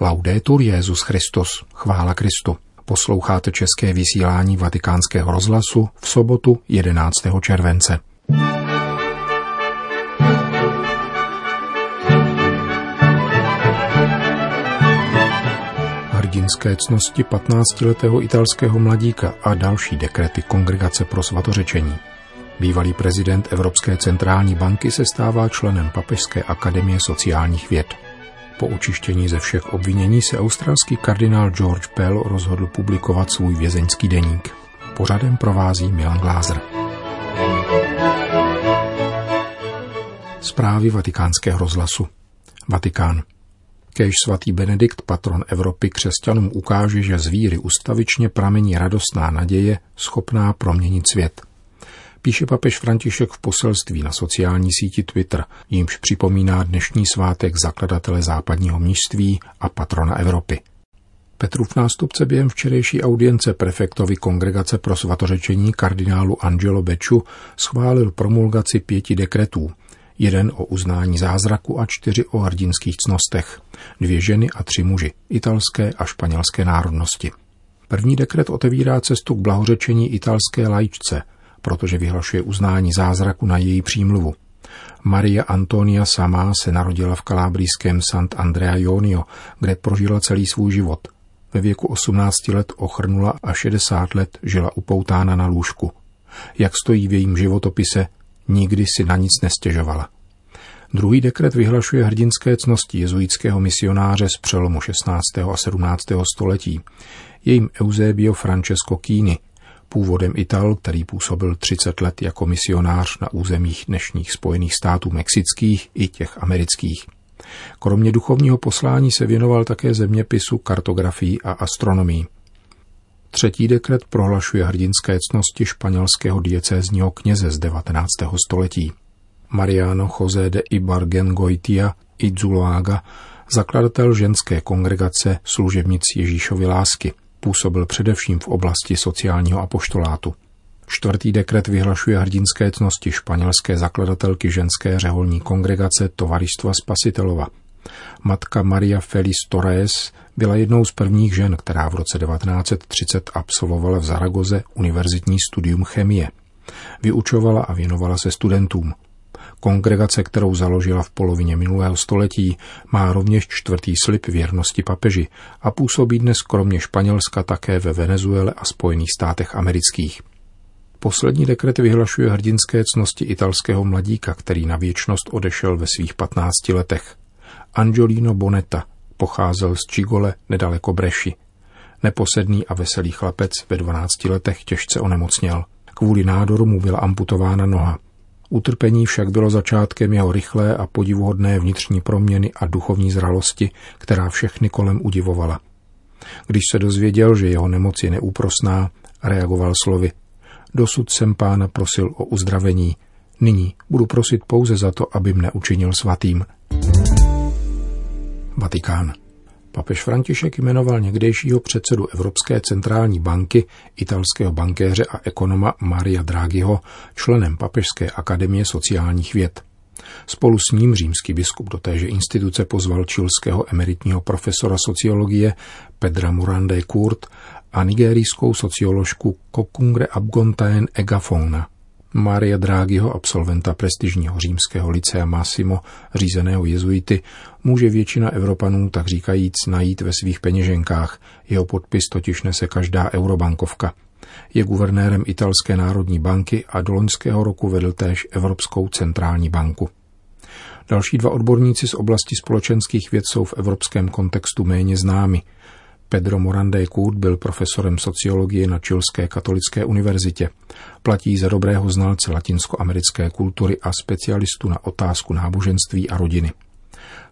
Laudetur Jezus Christus, chvála Kristu. Posloucháte české vysílání Vatikánského rozhlasu v sobotu 11. července. Hrdinské cnosti 15-letého italského mladíka a další dekrety Kongregace pro svatořečení. Bývalý prezident Evropské centrální banky se stává členem Papežské akademie sociálních věd. Po učištění ze všech obvinění se australský kardinál George Pell rozhodl publikovat svůj vězeňský deník. Pořadem provází Milan Glázer. Zprávy vatikánského rozhlasu. Vatikán. Kéž svatý Benedikt, patron Evropy, křesťanům ukáže, že z víry ustavičně pramení radostná naděje, schopná proměnit svět – píše papež František v poselství na sociální síti Twitter, jímž připomíná dnešní svátek zakladatele západního mnižství a patrona Evropy. Petrův nástupce během včerejší audience prefektovi Kongregace pro svatořečení kardinálu Angelo Beču schválil promulgaci pěti dekretů, jeden o uznání zázraku a čtyři o hrdinských cnostech, dvě ženy a tři muži, italské a španělské národnosti. První dekret otevírá cestu k blahořečení italské lajčce – protože vyhlašuje uznání zázraku na její přímluvu. Maria Antonia sama se narodila v kalábrijském Sant Andrea Ionio, kde prožila celý svůj život. Ve věku 18 let ochrnula a 60 let žila upoutána na lůžku. Jak stojí v jejím životopise, nikdy si na nic nestěžovala. Druhý dekret vyhlašuje hrdinské cnosti jezuitského misionáře z přelomu 16. a 17. století. Jejím Eusebio Francesco Kini, původem Ital, který působil 30 let jako misionář na územích dnešních Spojených států mexických i těch amerických. Kromě duchovního poslání se věnoval také zeměpisu, kartografii a astronomii. Třetí dekret prohlašuje hrdinské cnosti španělského diecézního kněze z 19. století. Mariano José de Ibargen Goitia i Zuloaga, zakladatel ženské kongregace služebnic Ježíšovy lásky – Působil především v oblasti sociálního apoštolátu. Čtvrtý dekret vyhlašuje hrdinské cnosti španělské zakladatelky ženské řeholní kongregace Tovaristva Spasitelova. Matka Maria Feliz Torres byla jednou z prvních žen, která v roce 1930 absolvovala v Zaragoze univerzitní studium chemie. Vyučovala a věnovala se studentům. Kongregace, kterou založila v polovině minulého století, má rovněž čtvrtý slib věrnosti papeži a působí dnes kromě Španělska také ve Venezuele a Spojených státech amerických. Poslední dekret vyhlašuje hrdinské cnosti italského mladíka, který na věčnost odešel ve svých 15 letech. Angiolino Bonetta pocházel z Čigole nedaleko Breši. Neposedný a veselý chlapec ve 12 letech těžce onemocněl. Kvůli nádoru mu byla amputována noha. Utrpení však bylo začátkem jeho rychlé a podivuhodné vnitřní proměny a duchovní zralosti, která všechny kolem udivovala. Když se dozvěděl, že jeho nemoc je neúprosná, reagoval slovy. Dosud jsem pána prosil o uzdravení. Nyní budu prosit pouze za to, aby mne učinil svatým. Vatikán. Papež František jmenoval někdejšího předsedu Evropské centrální banky, italského bankéře a ekonoma Maria Draghiho členem Papežské akademie sociálních věd. Spolu s ním římský biskup do téže instituce pozval čilského emeritního profesora sociologie Pedra Murande Kurt a nigerijskou socioložku Kokungre Abgontaen Egafona – Maria Draghiho, absolventa prestižního římského licea Massimo, řízeného jezuity, může většina Evropanů, tak říkajíc, najít ve svých peněženkách. Jeho podpis totiž nese každá eurobankovka. Je guvernérem Italské národní banky a do loňského roku vedl též Evropskou centrální banku. Další dva odborníci z oblasti společenských věd jsou v evropském kontextu méně známi – Pedro Morandé Kurt byl profesorem sociologie na Čilské katolické univerzitě. Platí za dobrého znalce latinskoamerické kultury a specialistu na otázku náboženství a rodiny.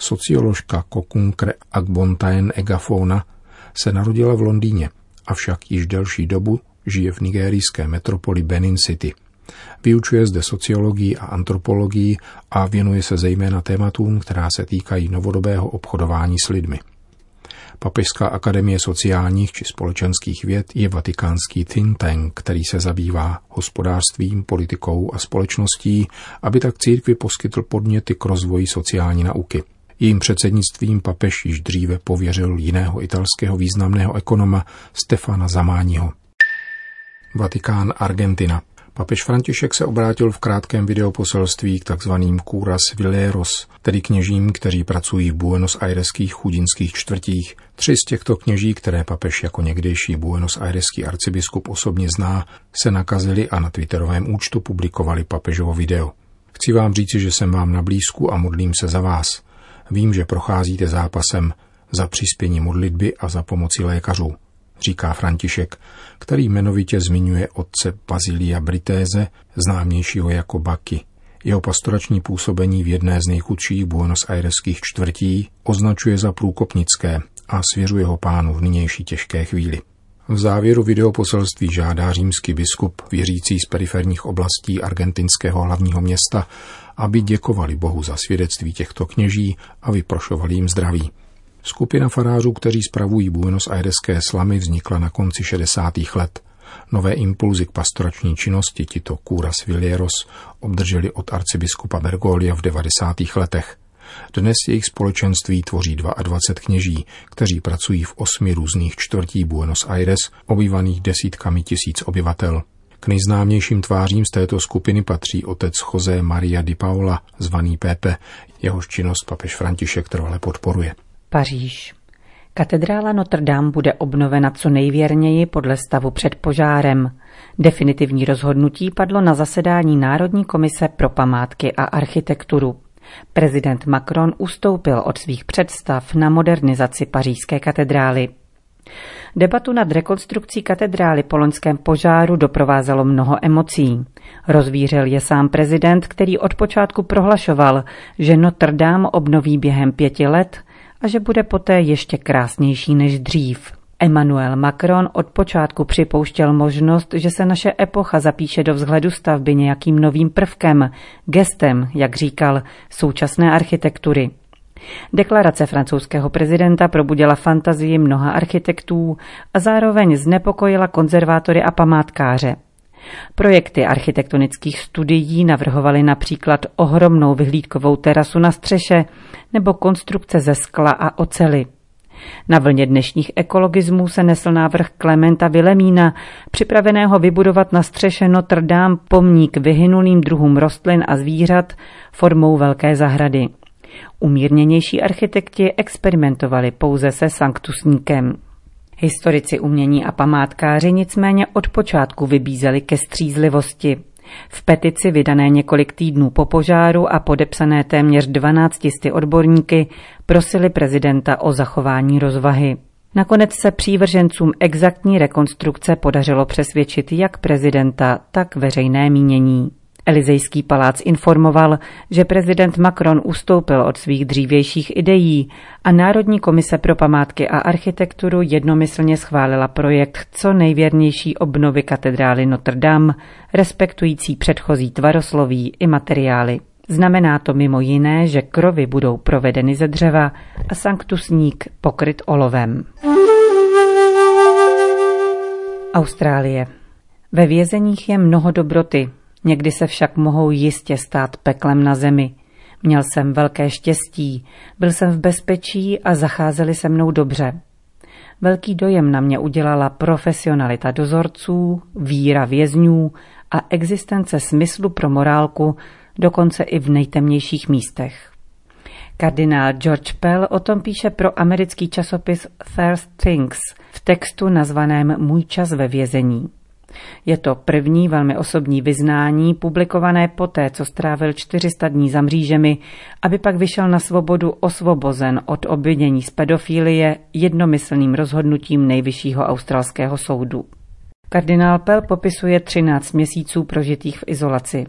Socioložka Kokunkre Agbontaen Egafona se narodila v Londýně, avšak již delší dobu žije v nigerijské metropoli Benin City. Vyučuje zde sociologii a antropologii a věnuje se zejména tématům, která se týkají novodobého obchodování s lidmi. Papežská akademie sociálních či společenských věd je vatikánský think tank, který se zabývá hospodářstvím, politikou a společností, aby tak církvi poskytl podněty k rozvoji sociální nauky. Jejím předsednictvím papež již dříve pověřil jiného italského významného ekonoma Stefana Zamáního. Vatikán Argentina. Papež František se obrátil v krátkém videoposelství k takzvaným curas villeros, tedy kněžím, kteří pracují v Buenos Aireských chudinských čtvrtích. Tři z těchto kněží, které papež jako někdejší Buenos Aireský arcibiskup osobně zná, se nakazili a na twitterovém účtu publikovali papežovo video. Chci vám říci, že jsem vám na blízku a modlím se za vás. Vím, že procházíte zápasem za přispění modlitby a za pomoci lékařů říká František, který jmenovitě zmiňuje otce Bazilia Britéze, známějšího jako Baky. Jeho pastorační působení v jedné z nejchudších Buenos Aireských čtvrtí označuje za průkopnické a svěřuje ho pánu v nynější těžké chvíli. V závěru videoposelství žádá římský biskup, věřící z periferních oblastí argentinského hlavního města, aby děkovali Bohu za svědectví těchto kněží a vyprošovali jim zdraví. Skupina farářů, kteří spravují Buenos Aireské slamy, vznikla na konci 60. let. Nové impulzy k pastorační činnosti tito Curas Villeros obdrželi od arcibiskupa Bergolia v 90. letech. Dnes jejich společenství tvoří 22 kněží, kteří pracují v osmi různých čtvrtí Buenos Aires, obývaných desítkami tisíc obyvatel. K nejznámějším tvářím z této skupiny patří otec José Maria di Paola, zvaný Pepe, jehož činnost papež František trvale podporuje. Paříž. Katedrála Notre Dame bude obnovena co nejvěrněji podle stavu před požárem. Definitivní rozhodnutí padlo na zasedání Národní komise pro památky a architekturu. Prezident Macron ustoupil od svých představ na modernizaci pařížské katedrály. Debatu nad rekonstrukcí katedrály po loňském požáru doprovázelo mnoho emocí. Rozvířil je sám prezident, který od počátku prohlašoval, že Notre Dame obnoví během pěti let a že bude poté ještě krásnější než dřív. Emmanuel Macron od počátku připouštěl možnost, že se naše epocha zapíše do vzhledu stavby nějakým novým prvkem, gestem, jak říkal, současné architektury. Deklarace francouzského prezidenta probudila fantazii mnoha architektů a zároveň znepokojila konzervátory a památkáře. Projekty architektonických studií navrhovaly například ohromnou vyhlídkovou terasu na střeše nebo konstrukce ze skla a ocely. Na vlně dnešních ekologismů se nesl návrh Klementa Vilemína, připraveného vybudovat na střeše Notre Dame pomník vyhynulým druhům rostlin a zvířat formou velké zahrady. Umírněnější architekti experimentovali pouze se sanktusníkem. Historici umění a památkáři nicméně od počátku vybízeli ke střízlivosti. V petici vydané několik týdnů po požáru a podepsané téměř 12 odborníky prosili prezidenta o zachování rozvahy. Nakonec se přívržencům exaktní rekonstrukce podařilo přesvědčit jak prezidenta, tak veřejné mínění. Elizejský palác informoval, že prezident Macron ustoupil od svých dřívějších ideí a Národní komise pro památky a architekturu jednomyslně schválila projekt co nejvěrnější obnovy katedrály Notre Dame, respektující předchozí tvarosloví i materiály. Znamená to mimo jiné, že krovy budou provedeny ze dřeva a sanktusník pokryt olovem. Austrálie. Ve vězeních je mnoho dobroty, Někdy se však mohou jistě stát peklem na zemi. Měl jsem velké štěstí, byl jsem v bezpečí a zacházeli se mnou dobře. Velký dojem na mě udělala profesionalita dozorců, víra vězňů a existence smyslu pro morálku, dokonce i v nejtemnějších místech. Kardinál George Pell o tom píše pro americký časopis First Things v textu nazvaném Můj čas ve vězení. Je to první velmi osobní vyznání, publikované poté, co strávil 400 dní za mřížemi, aby pak vyšel na svobodu osvobozen od obvinění z pedofilie jednomyslným rozhodnutím nejvyššího australského soudu. Kardinál Pell popisuje 13 měsíců prožitých v izolaci.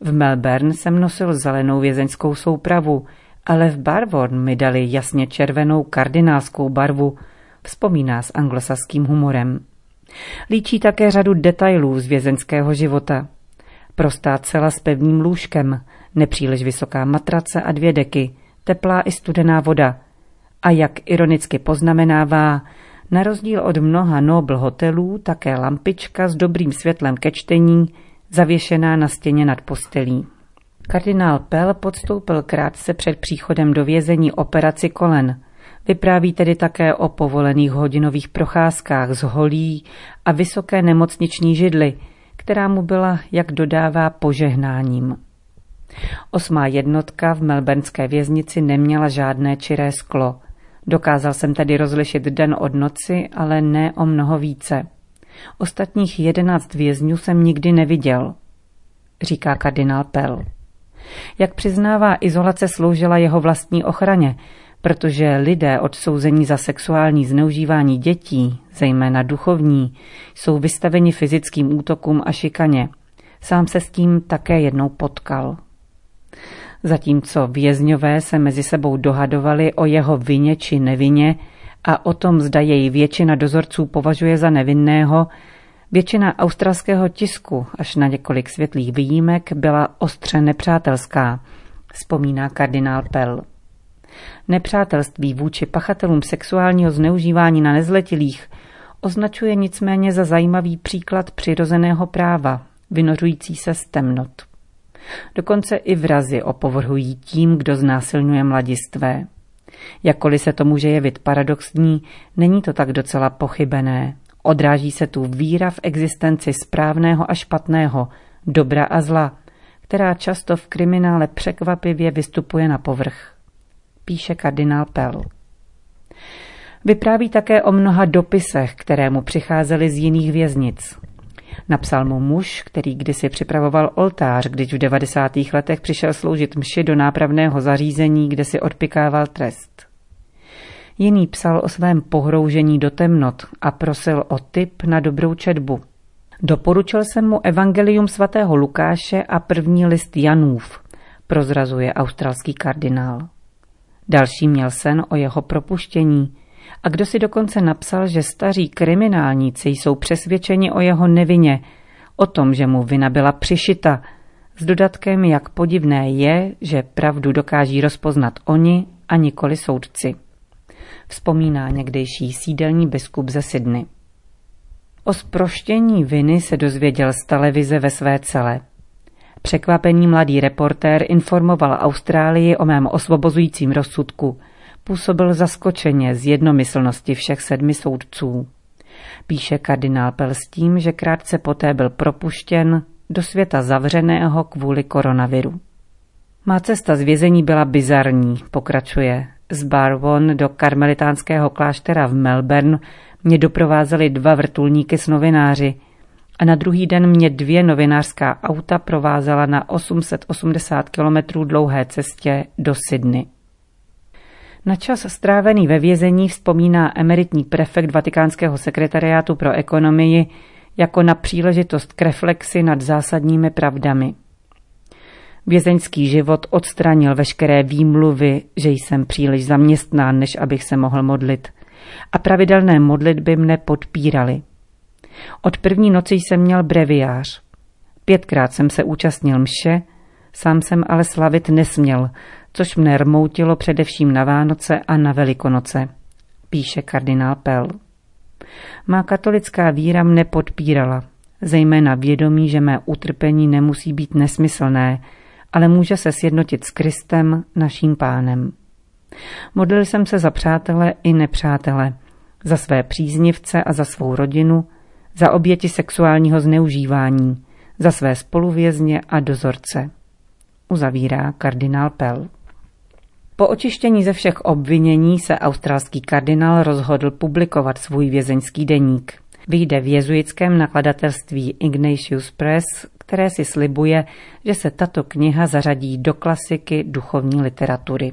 V Melbourne jsem nosil zelenou vězeňskou soupravu, ale v Barwon mi dali jasně červenou kardinálskou barvu, vzpomíná s anglosaským humorem. Líčí také řadu detailů z vězenského života. Prostá cela s pevným lůžkem, nepříliš vysoká matrace a dvě deky, teplá i studená voda. A jak ironicky poznamenává, na rozdíl od mnoha Nobl hotelů také lampička s dobrým světlem ke čtení, zavěšená na stěně nad postelí. Kardinál Pell podstoupil krátce před příchodem do vězení operaci kolen. Vypráví tedy také o povolených hodinových procházkách z holí a vysoké nemocniční židli, která mu byla, jak dodává, požehnáním. Osmá jednotka v melbournské věznici neměla žádné čiré sklo. Dokázal jsem tedy rozlišit den od noci, ale ne o mnoho více. Ostatních jedenáct vězňů jsem nikdy neviděl, říká kardinál Pell. Jak přiznává, izolace sloužila jeho vlastní ochraně, protože lidé odsouzení za sexuální zneužívání dětí, zejména duchovní, jsou vystaveni fyzickým útokům a šikaně. Sám se s tím také jednou potkal. Zatímco vězňové se mezi sebou dohadovali o jeho vině či nevině a o tom, zda jej většina dozorců považuje za nevinného, většina australského tisku, až na několik světlých výjimek, byla ostře nepřátelská, vzpomíná kardinál Pell. Nepřátelství vůči pachatelům sexuálního zneužívání na nezletilých označuje nicméně za zajímavý příklad přirozeného práva, vynořující se z temnot. Dokonce i vrazy opovrhují tím, kdo znásilňuje mladistvé. Jakkoliv se to může jevit paradoxní, není to tak docela pochybené. Odráží se tu víra v existenci správného a špatného, dobra a zla, která často v kriminále překvapivě vystupuje na povrch. Píše kardinál Pell. Vypráví také o mnoha dopisech, které mu přicházely z jiných věznic. Napsal mu muž, který kdysi připravoval oltář, když v 90. letech přišel sloužit mši do nápravného zařízení, kde si odpikával trest. Jiný psal o svém pohroužení do temnot a prosil o tip na dobrou četbu. Doporučil jsem mu Evangelium svatého Lukáše a první list Janův, prozrazuje australský kardinál. Další měl sen o jeho propuštění a kdo si dokonce napsal, že staří kriminálníci jsou přesvědčeni o jeho nevině, o tom, že mu vina byla přišita, s dodatkem, jak podivné je, že pravdu dokáží rozpoznat oni a nikoli soudci. Vzpomíná někdejší sídelní biskup ze Sydney. O sproštění viny se dozvěděl z televize ve své celé. Překvapený mladý reportér informoval Austrálii o mém osvobozujícím rozsudku – působil zaskočeně z jednomyslnosti všech sedmi soudců. Píše kardinál Pel s tím, že krátce poté byl propuštěn do světa zavřeného kvůli koronaviru. Má cesta z vězení byla bizarní, pokračuje. Z Barwon do karmelitánského kláštera v Melbourne mě doprovázeli dva vrtulníky s novináři a na druhý den mě dvě novinářská auta provázela na 880 kilometrů dlouhé cestě do Sydney. Na čas strávený ve vězení vzpomíná emeritní prefekt Vatikánského sekretariátu pro ekonomii jako na příležitost k reflexi nad zásadními pravdami. Vězeňský život odstranil veškeré výmluvy, že jsem příliš zaměstnán, než abych se mohl modlit. A pravidelné modlitby mne podpíraly. Od první noci jsem měl breviář. Pětkrát jsem se účastnil mše, sám jsem ale slavit nesměl, což mne rmoutilo především na Vánoce a na Velikonoce, píše kardinál Pell. Má katolická víra mne podpírala, zejména vědomí, že mé utrpení nemusí být nesmyslné, ale může se sjednotit s Kristem, naším pánem. Modlil jsem se za přátele i nepřátele, za své příznivce a za svou rodinu, za oběti sexuálního zneužívání, za své spoluvězně a dozorce. Uzavírá kardinál Pell. Po očištění ze všech obvinění se australský kardinál rozhodl publikovat svůj vězeňský deník. Vyjde v jezuitském nakladatelství Ignatius Press, které si slibuje, že se tato kniha zařadí do klasiky duchovní literatury.